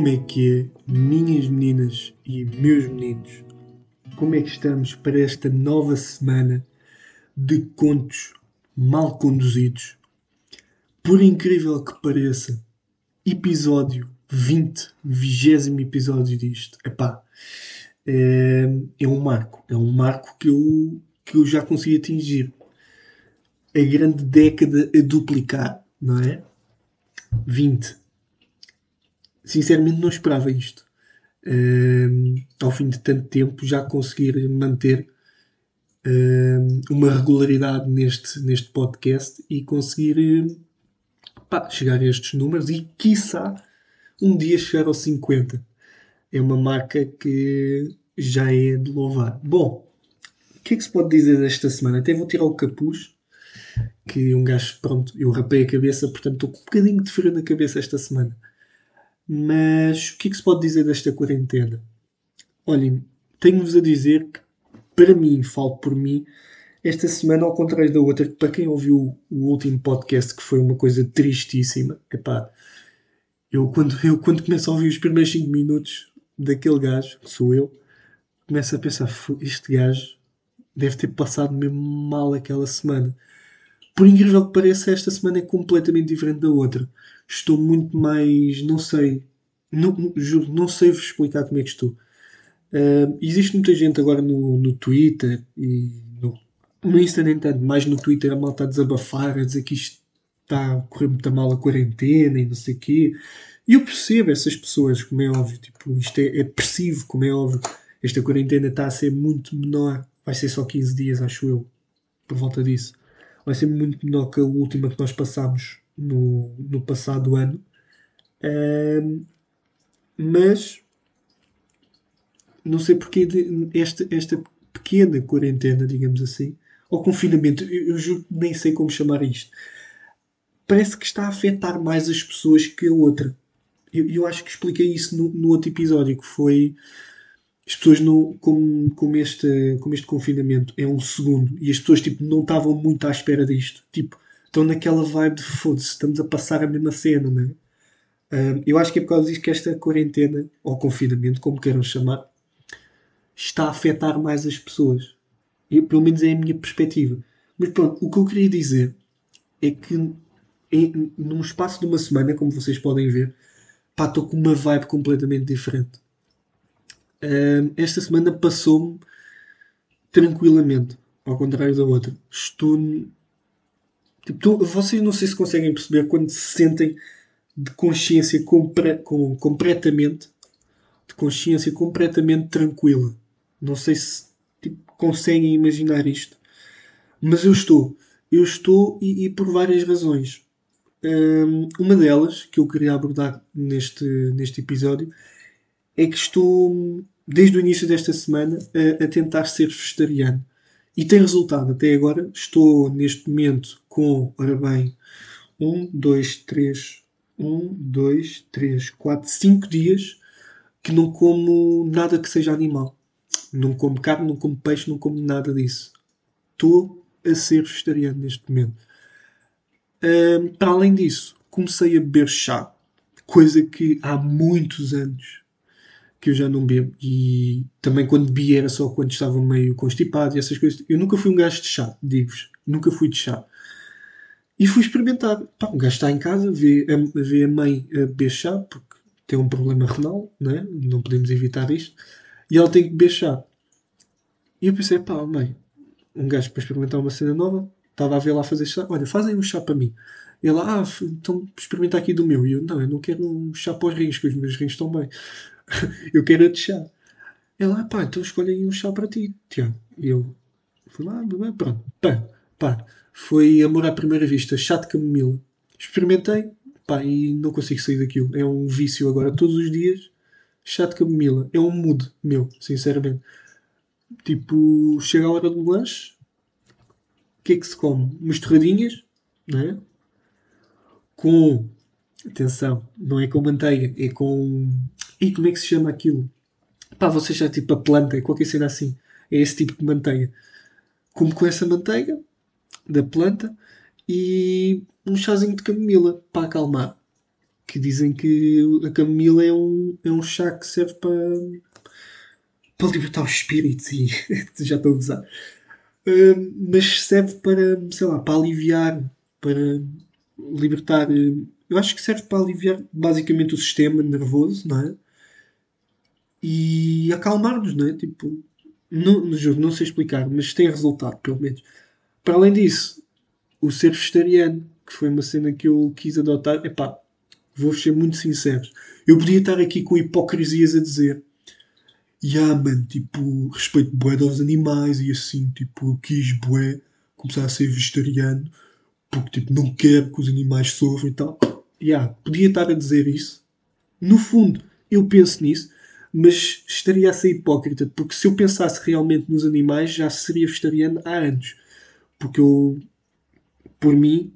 Como é que é, minhas meninas e meus meninos? Como é que estamos para esta nova semana de contos mal conduzidos? Por incrível que pareça, episódio 20, vigésimo episódio disto. Epá, é, é um marco. É um marco que eu, que eu já consegui atingir. A grande década a duplicar, não é? 20 sinceramente não esperava isto. Uh, ao fim de tanto tempo já conseguir manter uh, uma regularidade neste, neste podcast e conseguir pá, chegar a estes números e quiçá um dia chegar aos 50. É uma marca que já é de louvar. Bom, o que é que se pode dizer desta semana? Até vou tirar o capuz, que um gajo, pronto, eu rapei a cabeça, portanto estou com um bocadinho de frio na cabeça esta semana. Mas o que é que se pode dizer desta quarentena? Olhem, tenho-vos a dizer que, para mim, falo por mim, esta semana, ao contrário da outra, para quem ouviu o último podcast, que foi uma coisa tristíssima, epá, eu quando, eu quando começo a ouvir os primeiros 5 minutos daquele gajo, que sou eu, começo a pensar, este gajo deve ter passado mesmo mal aquela semana. Por incrível que pareça, esta semana é completamente diferente da outra estou muito mais. Não sei. Não, juro, não sei vos explicar como é que estou. Uh, existe muita gente agora no, no Twitter e no, no Insta, nem tanto, mais no Twitter a malta a desabafar, a dizer que isto está a correr muito mal a quarentena e não sei o quê. E eu percebo essas pessoas, como é óbvio, tipo, isto é, é depressivo, como é óbvio. Esta quarentena está a ser muito menor, vai ser só 15 dias, acho eu, por volta disso. Vai ser muito menor que a última que nós passámos no, no passado ano. Um, mas não sei porque esta, esta pequena quarentena, digamos assim, ou confinamento, eu, eu que nem sei como chamar isto, parece que está a afetar mais as pessoas que a outra. Eu, eu acho que expliquei isso no, no outro episódio, que foi as pessoas não, como, como, este, como este confinamento é um segundo e as pessoas tipo, não estavam muito à espera disto. Tipo, estão naquela vibe de foda-se, estamos a passar a mesma cena, né? Eu acho que é por causa disso que esta quarentena, ou confinamento, como queiram chamar, está a afetar mais as pessoas. Eu, pelo menos é a minha perspectiva. Mas pronto, o que eu queria dizer é que em, num espaço de uma semana, como vocês podem ver, estou com uma vibe completamente diferente. Esta semana passou-me tranquilamente, ao contrário da outra. Estou Tipo, tu, vocês não sei se conseguem perceber quando se sentem de consciência compre, com, completamente de consciência completamente tranquila. Não sei se tipo, conseguem imaginar isto. Mas eu estou. Eu estou e, e por várias razões. Um, uma delas que eu queria abordar neste, neste episódio é que estou, desde o início desta semana, a, a tentar ser vegetariano. E tem resultado até agora. Estou neste momento com, ora bem, 1, 2, 3, 1, 2, 3, 4, 5 dias que não como nada que seja animal. Não como carne, não como peixe, não como nada disso. Estou a ser vegetariano neste momento. Um, para além disso, comecei a beber chá, coisa que há muitos anos que eu já não bebo. E também quando bebi era só quando estava meio constipado e essas coisas. Eu nunca fui um gajo de chá, digo-vos. Nunca fui de chá. E fui experimentar. Pá, um gajo está em casa, vê a, vê a mãe a beber chá, porque tem um problema renal, né? não podemos evitar isto. E ela tem que beber chá. E eu pensei, pá, mãe, um gajo para experimentar uma cena nova, estava a ver lá fazer chá. Olha, fazem um chá para mim. E ela, ah, então experimenta aqui do meu. E eu, não, eu não quero um chá para os rins, que os meus rins estão bem. eu quero de chá. Ela, pá, então escolhe aí um chá para ti, Tiago. E eu fui lá, pronto, pá, pá. Foi amor à primeira vista, chá de camomila. Experimentei, pá, e não consigo sair daquilo. É um vício agora, todos os dias, chá de camomila. É um mood meu, sinceramente. Tipo, chega a hora do lanche, o que é que se come? Umas torradinhas, não é? Com, atenção, não é com manteiga, é com e como é que se chama aquilo? Pá, vocês já tipo a planta, qualquer cena assim. É esse tipo de manteiga. Como com essa manteiga da planta e um chazinho de camomila para acalmar. que dizem que a camomila é um, é um chá que serve para, para libertar os espíritos e já estou a usar. Uh, mas serve para, sei lá, para aliviar, para libertar. Eu acho que serve para aliviar basicamente o sistema nervoso, não é? E acalmar-nos, não é? Tipo, não, jogo, não sei explicar, mas tem resultado, pelo menos. Para além disso, o ser vegetariano, que foi uma cena que eu quis adotar, epá, vou ser muito sincero. Eu podia estar aqui com hipocrisias a dizer, yeah, man, tipo, respeito bué aos animais e assim, tipo, eu quis bué começar a ser vegetariano porque, tipo, não quero que os animais sofram e tal. Yeah, podia estar a dizer isso. No fundo, eu penso nisso, mas estaria a ser hipócrita, porque se eu pensasse realmente nos animais, já seria vegetariano há anos. Porque eu, por mim,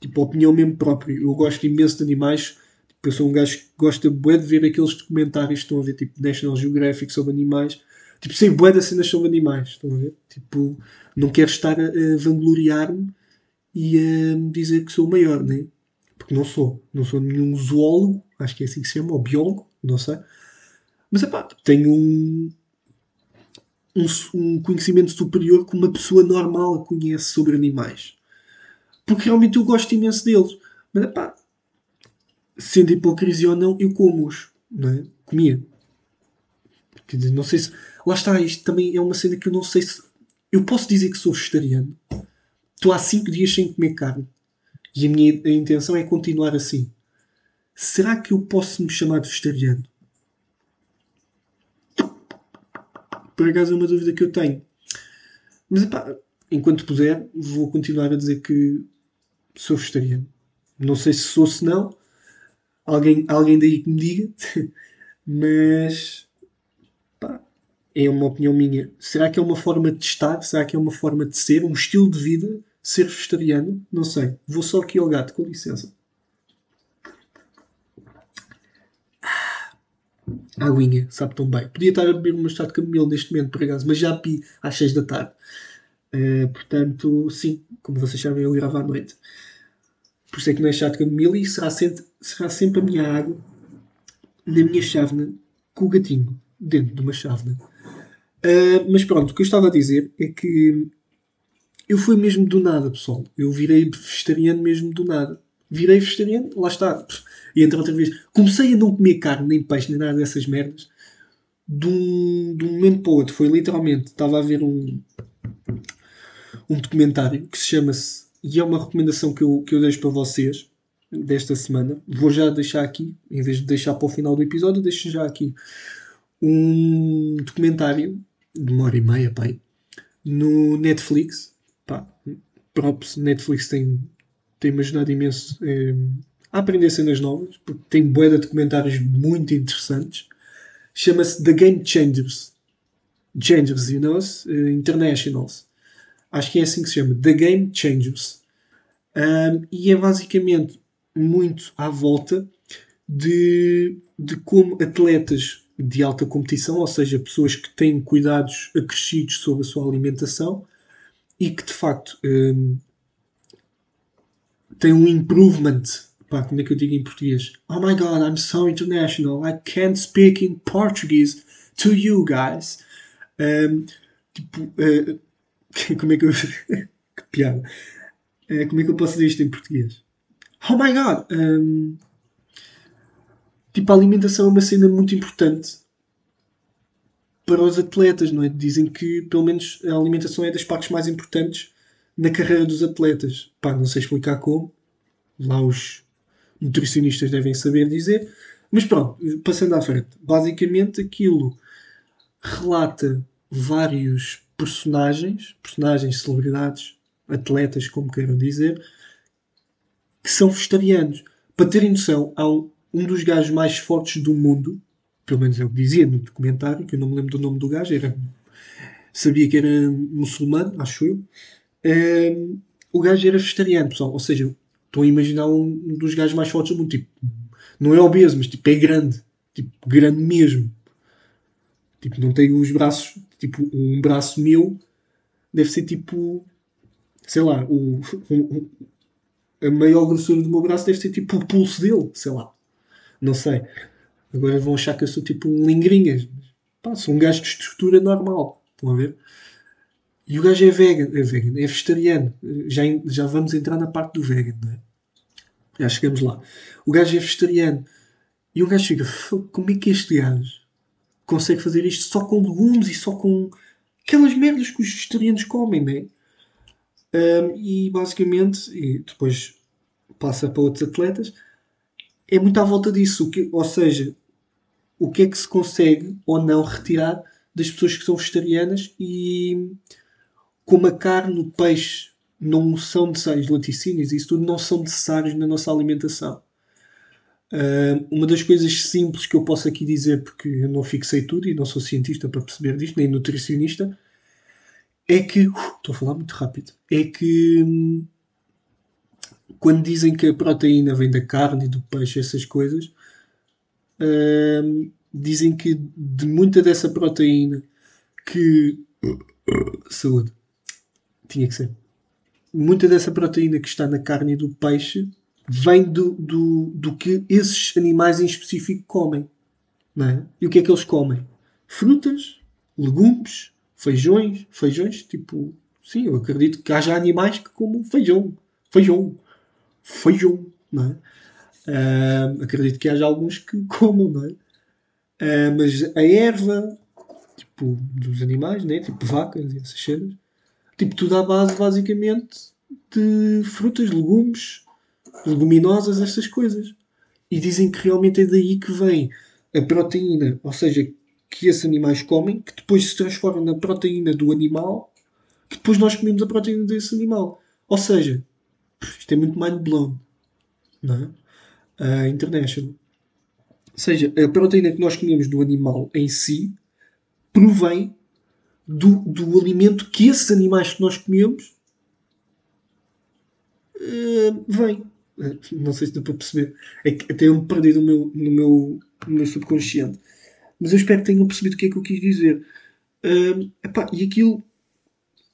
tipo, opinião mesmo própria, eu gosto imenso de animais. Tipo, eu sou um gajo que gosta bué de ver aqueles documentários que estão a ver, tipo National Geographic sobre animais. Tipo, sei bué das cenas sobre animais, estão a ver? Tipo, não quero estar a, a vangloriar-me e a dizer que sou o maior, né? Porque não sou. Não sou nenhum zoólogo, acho que é assim que se chama, ou biólogo, não sei. Mas, é pá, tenho um, um, um, conhecimento superior que uma pessoa normal conhece sobre animais. Porque realmente eu gosto imenso deles. Mas, é pá, sendo hipocrisia ou não, eu como-os. Não é? Comia. Quer dizer, não sei se. Lá está, isto também é uma cena que eu não sei se. Eu posso dizer que sou vegetariano. Estou há 5 dias sem comer carne. E a minha a intenção é continuar assim. Será que eu posso me chamar de vegetariano? Por acaso é uma dúvida que eu tenho. Mas epá, enquanto puder, vou continuar a dizer que sou vegetariano. Não sei se sou, se não. Alguém, alguém daí que me diga. Mas é uma opinião minha. Será que é uma forma de estar? Será que é uma forma de ser? Um estilo de vida? Ser vegetariano? Não sei. Vou só aqui ao gato, com licença. Aguinha, sabe tão bem. Podia estar a beber uma chá de camomila neste momento, por acaso, mas já bebi às 6 da tarde. Uh, portanto, sim, como vocês sabem, eu gravo à noite. Por isso é que não é chá de camomila e será sempre, será sempre a minha água na minha chávena com o gatinho dentro de uma chávena. Uh, mas pronto, o que eu estava a dizer é que eu fui mesmo do nada, pessoal. Eu virei vegetariano mesmo do nada. Virei vegetariano, lá está e entra outra vez. Comecei a não comer carne, nem peixe, nem nada dessas merdas. De um, de um momento para o outro. Foi literalmente. Estava a ver um, um documentário que se chama-se. E é uma recomendação que eu, que eu deixo para vocês desta semana. Vou já deixar aqui, em vez de deixar para o final do episódio, deixo já aqui um documentário de uma hora e meia, pai, no Netflix. Pá, props, Netflix tem, tem-me ajudado imenso. É, a aprender cenas novas, porque tem bué de documentários muito interessantes. Chama-se The Game Changers. Changers, you know, uh, Internationals. Acho que é assim que se chama. The Game Changers. Um, e é basicamente muito à volta de, de como atletas de alta competição, ou seja, pessoas que têm cuidados acrescidos sobre a sua alimentação e que de facto um, têm um improvement pá, como é que eu digo em português? Oh my god, I'm so international. I can't speak in Portuguese to you guys. Um, tipo, uh, como é que eu. que piada. Uh, como é que eu posso dizer isto em português? Oh my god! Um, tipo, a alimentação é uma cena muito importante para os atletas, não é? Dizem que, pelo menos, a alimentação é das partes mais importantes na carreira dos atletas. Pá, não sei explicar como. Lá os, nutricionistas devem saber dizer. Mas pronto, passando à frente. Basicamente aquilo relata vários personagens, personagens, celebridades, atletas, como queiram dizer, que são vegetarianos. Para terem noção, há um, um dos gajos mais fortes do mundo, pelo menos é o que dizia no documentário, que eu não me lembro do nome do gajo, era, sabia que era muçulmano, acho eu. Um, o gajo era vegetariano, pessoal. Ou seja, Estou a imaginar um dos gajos mais fortes do mundo. Tipo, não é obeso, mas tipo, é grande. Tipo, grande mesmo. Tipo, não tem os braços. Tipo, um braço meu deve ser tipo. Sei lá, o, o a maior grossura do meu braço deve ser tipo o pulso dele, sei lá. Não sei. Agora vão achar que eu sou tipo um lingrinhas. Pá, sou um gajo de estrutura normal. Estão a ver? E o gajo é vegan, é vegan, é vegetariano. Já, já vamos entrar na parte do vegan, não é? Já chegamos lá. O gajo é vegetariano. E o gajo fica, como é que este gajo consegue fazer isto só com legumes e só com aquelas merdas que os vegetarianos comem, não é? Um, e basicamente, e depois passa para outros atletas, é muito à volta disso. Que, ou seja, o que é que se consegue ou não retirar das pessoas que são vegetarianas e como a carne, o peixe não são necessários, laticínios isso tudo não são necessários na nossa alimentação. Uh, uma das coisas simples que eu posso aqui dizer, porque eu não fixei tudo e não sou cientista para perceber disto, nem nutricionista, é que. Uh, estou a falar muito rápido. É que. Hum, quando dizem que a proteína vem da carne e do peixe, essas coisas, uh, dizem que de muita dessa proteína que. Saúde. Tinha que ser. Muita dessa proteína que está na carne do peixe vem do, do, do que esses animais em específico comem. Não é? E o que é que eles comem? Frutas, legumes, feijões. Feijões, tipo. Sim, eu acredito que haja animais que comam feijão. Feijão. Feijão, não é? Uh, acredito que haja alguns que comam, não é? Uh, mas a erva, tipo, dos animais, né? tipo vacas e essas cenas, tipo, tudo à base, basicamente, de frutas, legumes, leguminosas, estas coisas. E dizem que realmente é daí que vem a proteína, ou seja, que esses animais comem, que depois se transforma na proteína do animal, que depois nós comemos a proteína desse animal. Ou seja, isto é muito mind blown. Não é? Uh, international. Ou seja, a proteína que nós comemos do animal em si provém do, do alimento que esses animais que nós comemos uh, vem. Não sei se deu para perceber. É que até eu me perdi no meu, no meu, no meu subconsciente. Mas eu espero que tenham percebido o que é que eu quis dizer. Uh, epá, e aquilo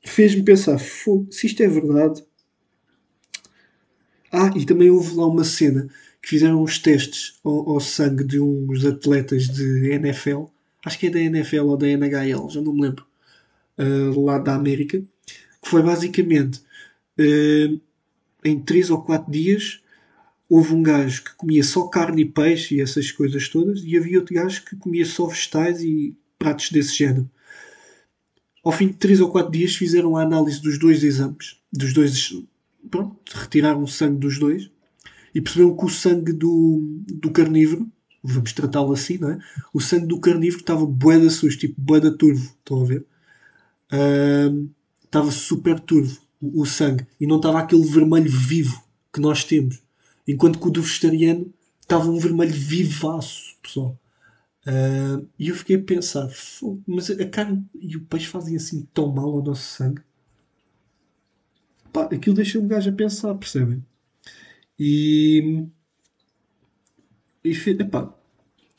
fez-me pensar: se isto é verdade. Ah, e também houve lá uma cena que fizeram uns testes ao, ao sangue de uns atletas de NFL. Acho que é da NFL ou da NHL, já não me lembro. Uh, lá da América. Que foi basicamente. Uh, em 3 ou 4 dias houve um gajo que comia só carne e peixe e essas coisas todas, e havia outro gajo que comia só vegetais e pratos desse género. Ao fim de 3 ou 4 dias fizeram a análise dos dois exames, dos dois, pronto, retiraram o sangue dos dois e perceberam que o sangue do, do carnívoro, vamos tratá-lo assim, não é? O sangue do carnívoro estava bué da sujo, tipo bué da turvo, estão a ver? Uh, estava super turvo o, sangue e não estava aquele vermelho vivo que nós temos. Enquanto que o do vegetariano estava um vermelho vivaço, pessoal. Uh, e eu fiquei a pensar, mas a carne e o peixe fazem assim tão mal ao nosso sangue? Pá, aquilo deixa um gajo a pensar, percebem? E. E,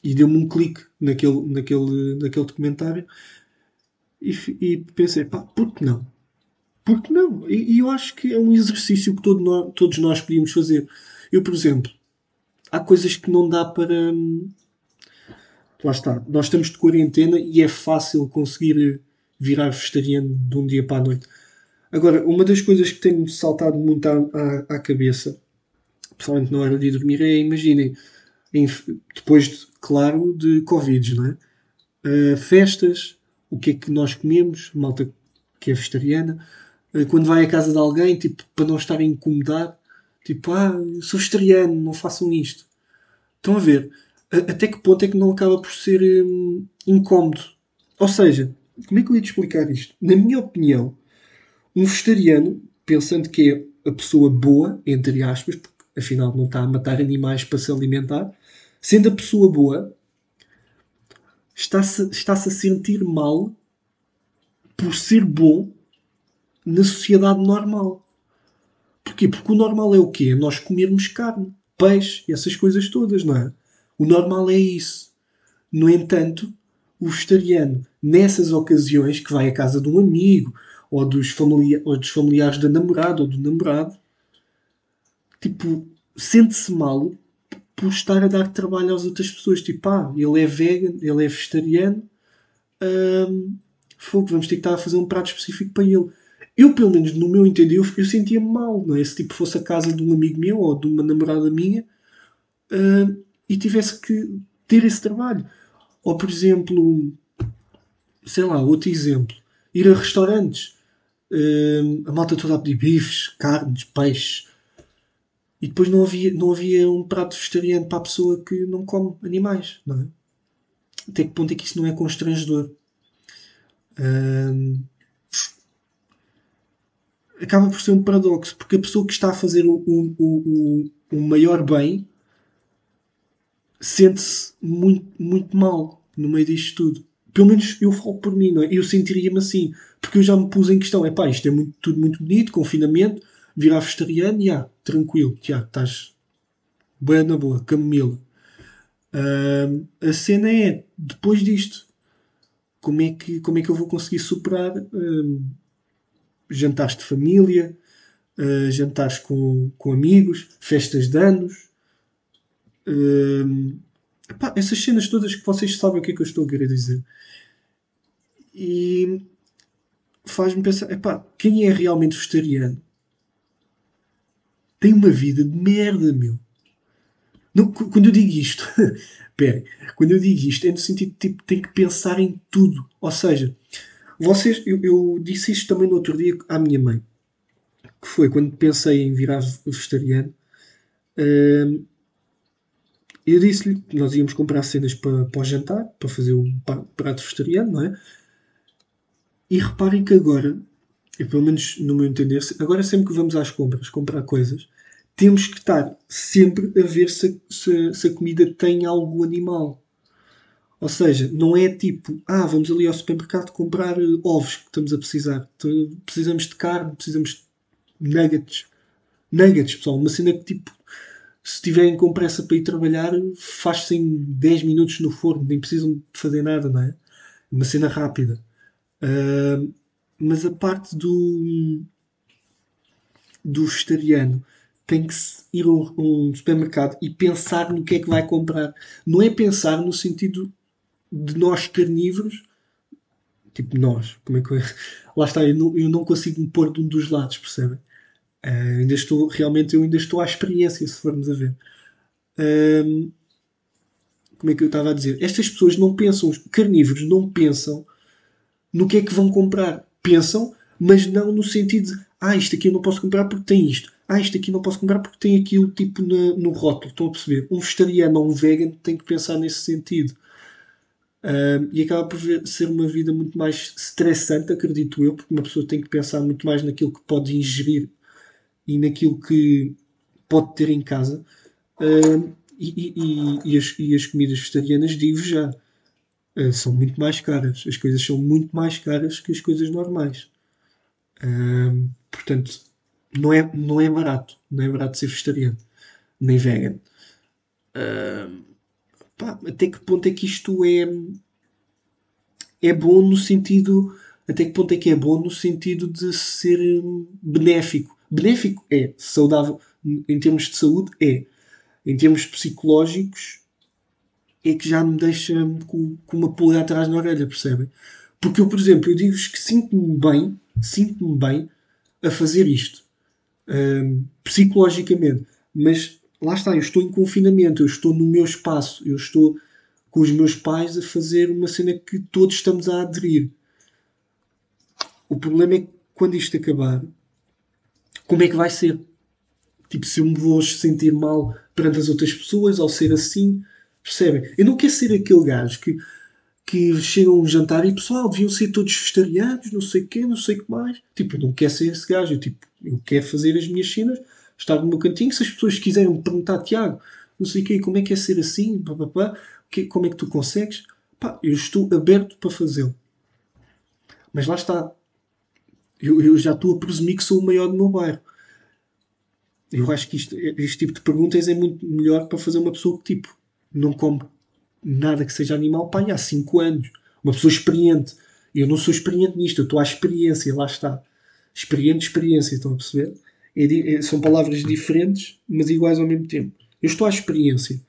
e deu-me um clique naquele, naquele, naquele documentário e, e pensei, pá, por que não? Porque não? E, e eu acho que é um exercício que todo nós, todos nós podíamos fazer. Eu, por exemplo, há coisas que não dá para. Hum, lá está. Nós estamos de quarentena e é fácil conseguir virar vegetariano de um dia para a noite. Agora, uma das coisas que tem-me saltado muito à, à, à, cabeça, principalmente na hora de dormir, é, imaginem, em, depois, de, claro, de Covid, não é? Uh, festas, o que é que nós comemos, malta que é vegetariana, eh, quando vai à casa de alguém, tipo, para não estar a incomodar, tipo, ah, sou vegetariano, não façam isto. Estão a ver? Até que ponto é que não acaba por ser hum, incómodo? Ou seja, como é que eu ia te explicar isto? Na minha opinião, um vegetariano, pensando que é a pessoa boa, entre aspas, porque afinal não está a matar animais para se alimentar, sendo a pessoa boa, está-se está -se a sentir mal por ser bom na sociedade normal. Porquê? Porque o normal é o quê? Nós comermos carne, peixe essas coisas todas, não é? O normal é isso. No entanto, o vegetariano, nessas ocasiões que vai à casa de um amigo ou dos, familia ou dos familiares da namorada ou do namorado, tipo, sente-se mal por estar a dar trabalho às outras pessoas. Tipo, ah, ele é vegan, ele é vegetariano, fogo, vamos ter que estar a fazer um prato específico para ele. Eu, pelo menos no meu entender, eu, eu sentia-me mal, não é? Se tipo fosse a casa de um amigo meu ou de uma namorada minha e tivesse que ter esse trabalho. Ou, por exemplo, sei lá, outro exemplo, ir a restaurantes, a malta toda a pedir bifes, carnes, peixes, e depois não havia, não havia um prato vegetariano para a pessoa que não come animais, não é? Até que ponto é que isso não é constrangedor? Acaba por ser um paradoxo, porque a pessoa que está a fazer o, o, o, o maior bem sente-se muito, muito mal no meio disto tudo. Pelo menos eu falo por mim, não é? Eu sentiria-me assim, porque eu já me pus em questão: é pá, isto é muito, tudo muito bonito, confinamento, virar vegetariano, já, tranquilo, já, estás bem na boa, camomila. Uh, a cena é, depois disto, como é que, como é que eu vou conseguir superar uh, jantares de família, uh, jantares com, com amigos, festas de anos. Uh, epá, essas cenas todas que vocês sabem o que é que eu estou a querer dizer. E faz-me pensar, epá, quem é realmente vegetariano tem uma vida de merda, meu. Não, quando eu digo isto, pera, quando eu digo isto é no sentido de tipo, tem que pensar em tudo. Ou seja, vocês, eu, eu, disse isto também no outro dia à minha mãe, que foi quando pensei em virar vegetariano. Uh, eu disse-lhe que nós íamos comprar cenas para, para o jantar, para fazer um prato vegetariano, não é? E reparem que agora, e pelo menos no meu entender, agora sempre que vamos às compras comprar coisas, temos que estar sempre a ver se, se, se a comida tem algo animal. Ou seja, não é tipo, ah, vamos ali ao supermercado comprar eh, ovos que estamos a precisar. Precisamos de carne, precisamos de nuggets. Nuggets, pessoal, uma cena que tipo, se tiverem com pressa para ir trabalhar, faz-se em 10 minutos no forno, nem precisam de fazer nada, não é? Uma cena rápida. Uh, mas a parte do, do vegetariano tem que ir a um supermercado e pensar no que é que vai comprar. Não é pensar no sentido de nós carnívoros, tipo nós, como é que eu... lá está, eu não, eu não consigo me pôr de um dos lados, percebem? Uh, ainda estou, realmente, eu ainda estou à experiência, se formos a ver. Como é que eu estava a dizer? Estas pessoas não pensam, os carnívoros não pensam no que é que vão comprar. Pensam, mas não no sentido de, ah, isto aqui eu não posso comprar porque tem isto. Ah, isto aqui não posso comprar porque tem aquilo tipo no, no rótulo. Estão a perceber? Um vegetariano ou um vegan tem que pensar nesse sentido. Uh, e acaba por ser uma vida muito mais estressante, acredito eu, porque uma pessoa tem que pensar muito mais naquilo que pode ingerir e naquilo que pode ter em casa. Uh, e, e, e, as, e, as, comidas vegetarianas, digo já, uh, são muito mais caras. As coisas são muito mais caras que as coisas normais. portanto, não é, não é barato. Não é barato ser vegetariano, nem vegan. Uh, pá, até que ponto é que isto é, é bom no sentido. Até que ponto é que é bom no sentido de ser benéfico? Benéfico é, saudável em termos de saúde é, em termos psicológicos é que já me deixa com, com uma pulga atrás na orelha, percebem? Porque eu, por exemplo, eu digo-vos que sinto-me bem, sinto-me bem a fazer isto. Um, psicologicamente. Mas lá está, eu estou em confinamento, eu estou no meu espaço, eu estou com os meus pais a fazer uma cena que todos estamos a aderir. O problema é que quando isto acabar, como é que vai ser? Tipo, se eu me vou sentir mal perante as outras pessoas ao ser assim, percebem? Eu não quero ser aquele gajo que, que chega a um jantar e pessoal, deviam ser todos vegetarianos, não sei o quê, não sei o que mais. Tipo, eu não quero ser esse gajo. Eu, tipo, eu quero fazer as minhas cenas estar no meu cantinho. Se as pessoas quiserem perguntar, Tiago, não sei o quê, como é que é ser assim, pá, pá, pá, que, como é que tu consegues, pá, eu estou aberto para fazê-lo. Mas lá está. Eu, eu, já estou a presumir que sou o maior do meu bairro. Eu acho que isto, este tipo de perguntas é muito melhor para fazer uma pessoa que tipo não come nada que seja animal pá, há 5 anos. Uma pessoa experiente. Eu não sou experiente nisto, eu estou à experiência, lá está. Experiente, experiência, estão a perceber? É, é, são palavras diferentes, mas iguais ao mesmo tempo. Eu estou à experiência.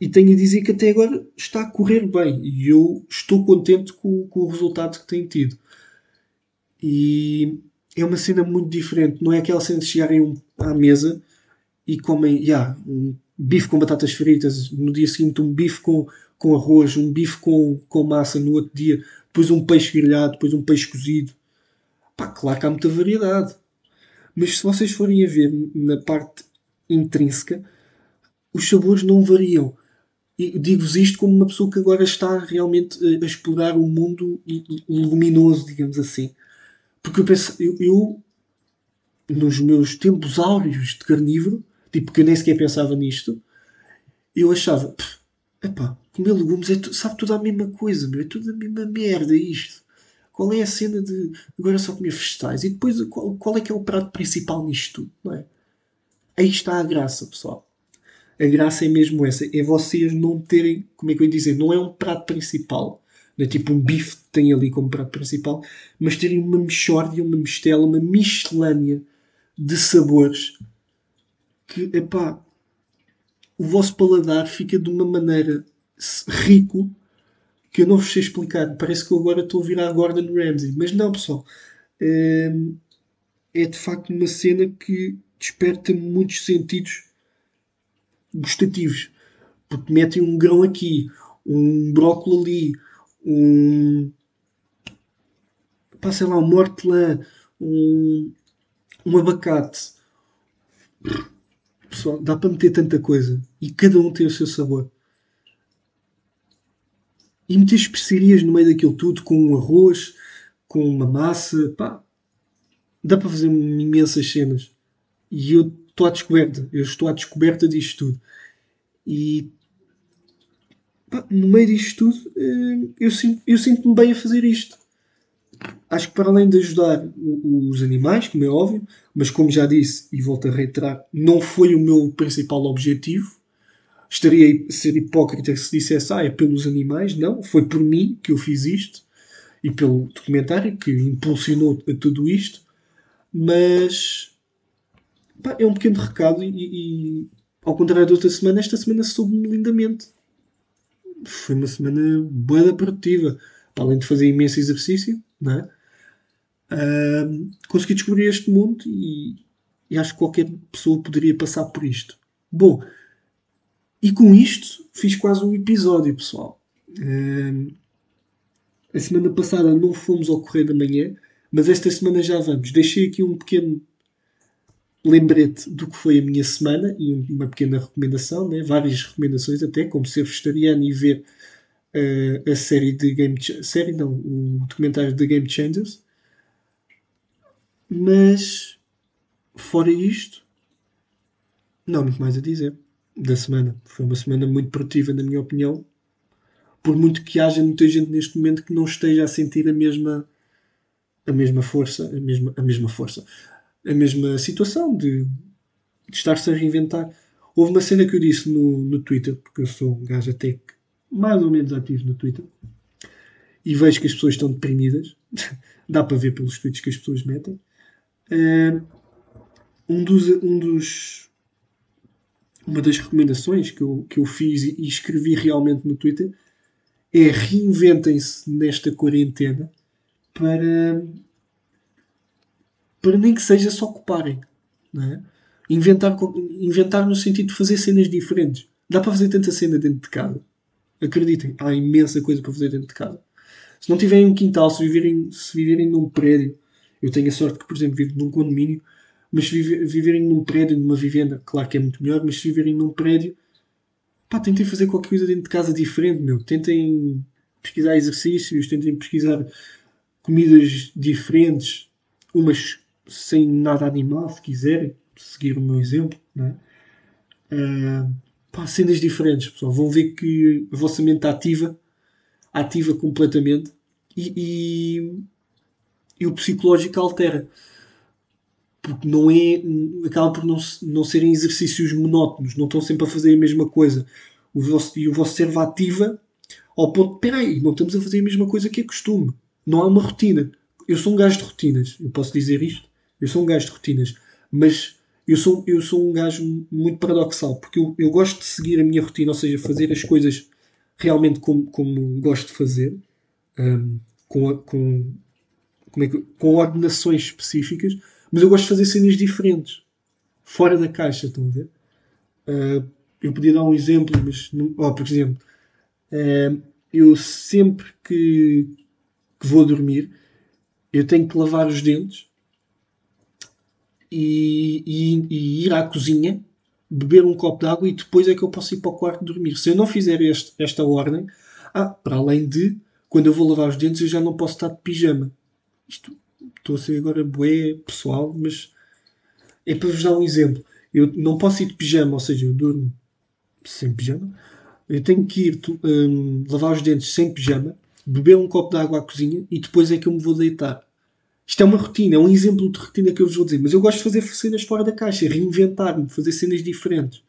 e tenho a dizer que até agora está a correr bem e eu estou contente com, com o resultado que tem tido. E é uma cena muito diferente, não é aquela cena de chegarem à mesa e comem yeah, um bife com batatas fritas, no dia seguinte um bife com, com arroz, um bife com, com massa no outro dia, depois um peixe grelhado, depois um peixe cozido. Pá, claro que há muita variedade. Mas se vocês forem a ver na parte intrínseca, os sabores não variam. E digo-vos isto como uma pessoa que agora está realmente a, a explorar o mundo luminoso, digamos assim. Porque eu penso, eu, eu nos meus tempos áureos de carnívoro, tipo que eu nem sequer pensava nisto, eu achava, epá, comer legumes é, sabe tudo a mesma coisa, meu, é tudo a mesma merda isto. Qual é a cena de agora só comer vegetais? E depois qual, qual é que é o prato principal nisto tudo, não é? Aí está a graça, pessoal. A graça é mesmo essa. É vocês não terem, como é que eu ia dizer, não é um prato principal. Não é tipo um bife que tem ali como prato principal, mas terem uma mexórdia, uma mistela, uma miscelânea de sabores que, epá, o vosso paladar fica de uma maneira rico que eu não vos sei explicar. Parece que eu agora estou a virar Gordon Ramsay. Mas não, pessoal. É, é de facto uma cena que desperta muitos sentidos gustativos. Porque metem um grão aqui, um brócolis ali, um. Pá, sei lá, um mortelã, um, um abacate. Pessoal, dá para meter tanta coisa. E cada um tem o seu sabor. E meter especiarias no meio daquilo tudo, com um arroz, com uma massa, pá. Dá para fazer imensas cenas. E eu estou à descoberta. Eu estou à descoberta disto tudo. E pá, no meio disto tudo, eh, eu, eu sinto-me bem a fazer isto. Acho que para além de ajudar os animais, como é óbvio, mas como já disse e volto a reiterar, não foi o meu principal objetivo. Estaria a ser hipócrita se dissesse, ah, é pelos animais. Não, foi por mim que eu fiz isto e pelo documentário que impulsionou a tudo isto. Mas pá, é um pequeno recado e, e, ao contrário da outra semana, esta semana soube-me lindamente. Foi uma semana boa produtiva. Para além de fazer imenso exercício, não é? Consegui descobrir este mundo e, e, acho que qualquer pessoa poderia passar por isto. Bom, e com isto fiz quase um episódio, pessoal. Uh, a semana passada não fomos ao Correio da Manhã, mas esta semana já vamos. Deixei aqui um pequeno lembrete do que foi a minha semana e uma pequena recomendação, né? várias recomendações até, como ser vegetariano e ver uh, a série de Game série não, o documentário de Game Changers. Mas fora isto, não há muito mais a dizer da semana. Foi uma semana muito produtiva, na minha opinião. Por muito que haja muita gente neste momento que não esteja a sentir a mesma a mesma força, a mesma, a mesma força, a mesma situação de, de estar-se a reinventar. Houve uma cena que eu disse no, no Twitter, porque eu sou um gajo até mais ou menos ativo no Twitter, e vejo que as pessoas estão deprimidas. Dá para ver pelos tweets que as pessoas metem. Uh, um dos, um dos, uma das recomendações que eu, que eu fiz e, escrevi realmente no Twitter é reinventem-se nesta quarentena para para nem que seja só ocuparem. É? Inventar, inventar no sentido de fazer cenas diferentes. Dá para fazer tanta cena dentro de casa. Acreditem, há imensa coisa para fazer dentro de casa. Se não tiverem um quintal, se viverem, se viverem num prédio, eu tenho a sorte que, por exemplo, vivo num condomínio, mas se viverem num prédio, numa vivenda, claro que é muito melhor, mas se viverem num prédio, pá, tentem fazer qualquer coisa dentro de casa diferente, meu. Tentem pesquisar exercícios, tentem pesquisar comidas diferentes, umas sem nada animal, se quiserem, seguir o meu exemplo, né? Uh, pá, cenas diferentes, pessoal. Vão ver que a vossa mente ativa, ativa completamente e, e o psicológico altera. Porque não é, acaba por não, não serem exercícios monótonos, não estão sempre a fazer a mesma coisa. O vosso, e o vosso cérebro ativa ao ponto, espera aí, não estamos a fazer a mesma coisa que é costume. Não há uma rotina. Eu sou um gajo de rotinas, eu posso dizer isto. Eu sou um gajo de rotinas, mas eu sou, eu sou um gajo muito paradoxal, porque eu, eu gosto de seguir a minha rotina, ou seja, fazer as coisas realmente como, como gosto de fazer, um, com, com, como é que, com ordenações específicas, mas eu gosto de fazer cenas diferentes, fora da caixa, estão a ver? Uh, eu podia dar um exemplo, mas, oh, por exemplo, uh, eu sempre que, que vou dormir, eu tenho que lavar os dentes e, e, e, ir à cozinha, beber um copo de água e depois é que eu posso ir para o quarto dormir. Se eu não fizer este, esta ordem, ah, para além de, quando eu vou lavar os dentes, eu já não posso estar de pijama. Isto, estou a ser agora bué pessoal, mas é para vos dar um exemplo. Eu não posso ir de pijama, ou seja, eu durmo sem pijama. Eu tenho que ir um, lavar os dentes sem pijama, beber um copo de água à cozinha e depois é que eu me vou deitar. Isto é uma rotina, é um exemplo de rotina que eu vos vou dizer. Mas eu gosto de fazer cenas fora da caixa, reinventar-me, fazer cenas diferentes.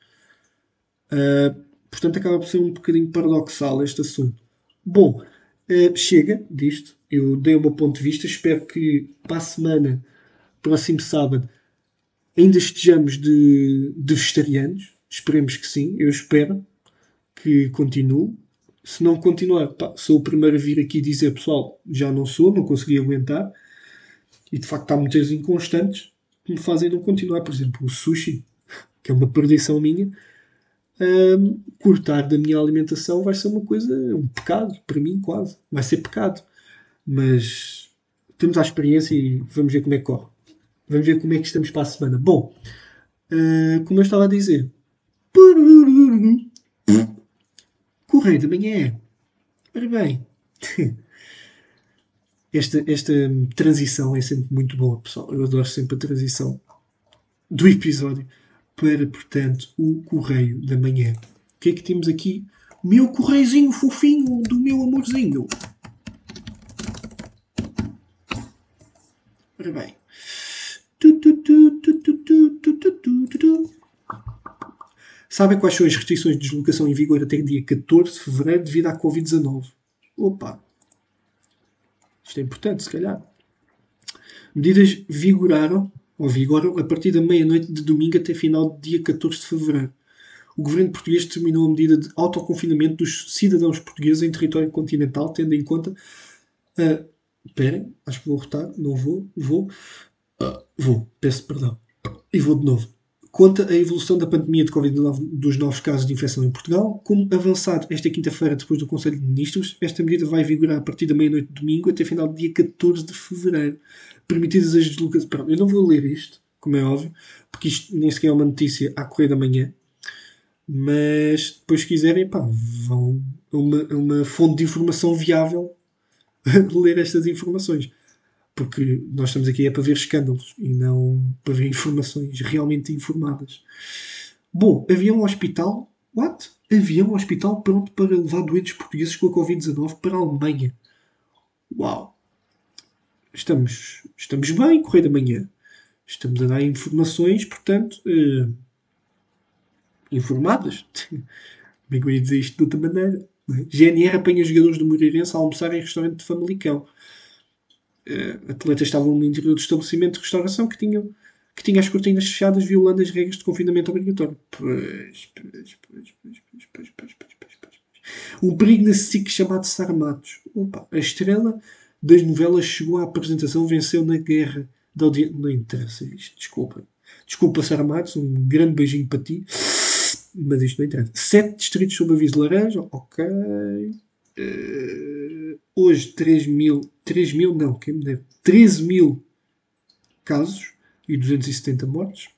Uh, portanto, acaba por ser um bocadinho paradoxal este assunto. Bom, uh, chega disto. Eu dei o meu ponto de vista. Espero que para a semana, próximo sábado, ainda estejamos de, de vegetarianos. Esperemos que sim. Eu espero que continue. Se não continuar, pá, sou o primeiro a vir aqui dizer, pessoal, já não sou, não consegui aguentar e de facto há muitas inconstantes que me fazem não continuar. Por exemplo, o sushi, que é uma perdição minha, um, cortar da minha alimentação vai ser uma coisa, um pecado, para mim quase. Vai ser pecado. Mas temos a experiência e vamos ver como é que corre. Vamos ver como é que estamos para a semana. Bom, uh, como eu estava a dizer, Correio da manhã. Ora bem. esta, esta transição é sempre muito boa, pessoal. Eu adoro sempre a transição do episódio para, portanto, o Correio da Manhã. O que é que temos aqui? Meu correizinho fofinho do meu amorzinho. Ora bem. Sabem quais são as restrições de deslocação em vigor até dia 14 de fevereiro devido à Covid-19? Opa! Isto é importante, se calhar. Medidas vigoraram, ou vigoram, a partir da meia-noite de domingo até final de dia 14 de fevereiro. O governo português determinou a medida de autoconfinamento dos cidadãos portugueses em território continental, tendo em conta. Uh, esperem, acho que vou rotar, não vou, vou. Uh, vou, peço perdão. E vou de novo conta a evolução da pandemia de Covid-19 dos novos casos de infecção em Portugal. Como avançado esta quinta-feira, depois do Conselho de Ministros, esta medida vai vigorar a partir da meia-noite de domingo até final do dia 14 de fevereiro. Permitidas as deslocações. Pronto, eu não vou ler isto, como é óbvio, porque isto nem sequer é uma notícia à correia da manhã. Mas depois, se quiserem, pá, vão a uma, uma fonte de informação viável ler estas informações porque nós estamos aqui é para ver escândalos e não para ver informações realmente informadas. Bom, havia um hospital. What? Havia um hospital pronto para levar doentes portugueses com a Covid-19 para a Alemanha. Uau! Estamos, estamos bem, Correio da Manhã. Estamos a dar informações, portanto, uh, informadas. Como é que eu ia dizer isto de outra maneira? GNR apanha jogadores do Moreirense a almoçar em restaurante de Famalicão uh, atletas estavam no interior do estabelecimento de restauração que tinham que tinha as cortinas fechadas violando as regras de confinamento obrigatório. Pois, pois, pois, pois, pois, pois, pois, pois, pois, pois. Um perigo na SIC chamado Sarmatos. Opa, a estrela das novelas chegou à apresentação, venceu na guerra da audiência. Não interessa isto, desculpa. Desculpa, Sarmatos, um grande beijinho para ti. Mas isto não interessa. Sete distritos sob aviso laranja, ok. Uh, hoje 3 mil, 3 mil não, quem me deve, 13 mil casos e 270 mortes.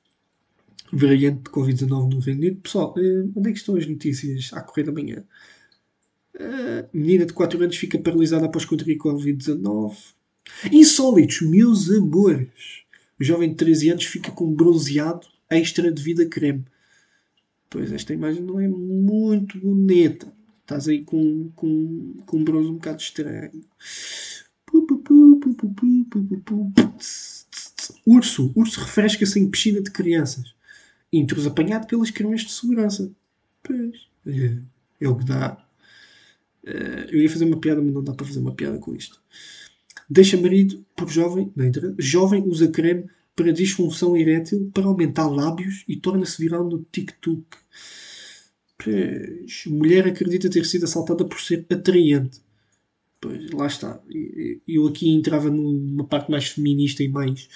Variante de Covid-19 no Reino Unido. Pessoal, uh, onde é que estão as notícias à correr da manhã? Menina de 4 anos fica paralisada após contrair Covid-19. Insólitos, meus amores. O jovem de 13 anos fica com bronzeado extra de vida creme. Pois esta imagem não é muito bonita. Estás aí com, com, com um bronze um bocado estranho. Urso. Urso refresca-se em piscina de crianças. Intros apanhado pelas câmeras de segurança. Pois. É, é o que dá. É, eu ia fazer uma piada, mas não dá para fazer uma piada com isto. Deixa marido por jovem. Não Jovem usa creme para disfunção erétil para aumentar lábios e torna-se viral no TikTok. Pois, mulher acredita ter sido assaltada por ser atraente. Pois, lá está. Eu aqui entrava numa parte mais feminista e mais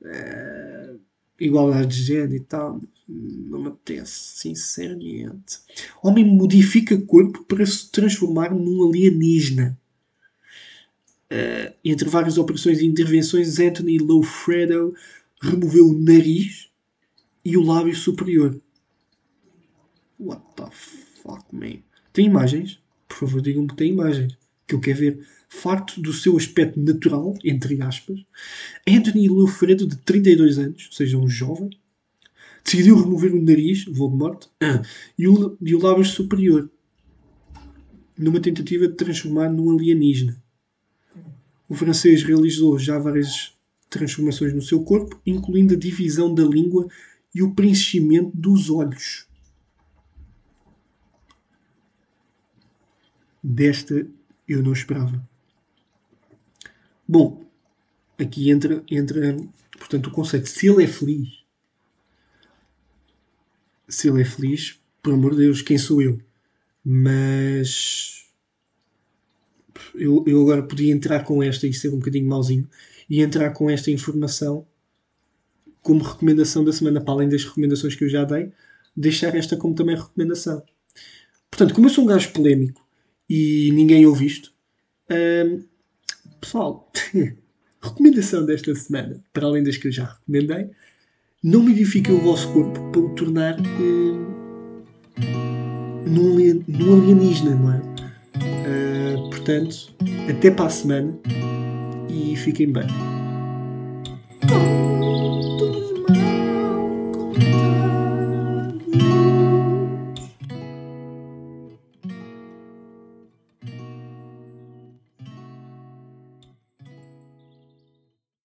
uh, igualdade de género e tal. Não me apetece, sinceramente. Homem modifica corpo para se transformar num alienígena. Uh, entre várias operações e intervenções, Anthony Lofredo removeu o nariz e o lábio superior. What the fuck, man? Tem imagens? Por favor, digam-me que tem imagens. Que eu quero ver. Farto do seu aspecto natural, entre aspas, Anthony Lofredo, de 32 anos, ou seja, um jovem, decidiu remover o nariz, Voldemort, ah, e, o, e o lábio superior, numa tentativa de transformar num alienígena. O francês realizou já várias transformações no seu corpo, incluindo a divisão da língua e o preenchimento dos olhos. Desta eu não esperava. Bom, aqui entra, entra portanto, o conceito. Se ele é feliz, se ele é feliz, por amor de Deus, quem sou eu? Mas eu, eu agora podia entrar com esta e ser um bocadinho mauzinho e entrar com esta informação como recomendação da semana, para além das recomendações que eu já dei, deixar esta como também recomendação. Portanto, como eu sou um gajo polémico e ninguém ouve isto, hum, pessoal, recomendação desta semana, para além das que eu já recomendei, não modifiquem o vosso corpo para o tornar num, num alienígena, não é? Uh, portanto, até para a semana e fiquem bem.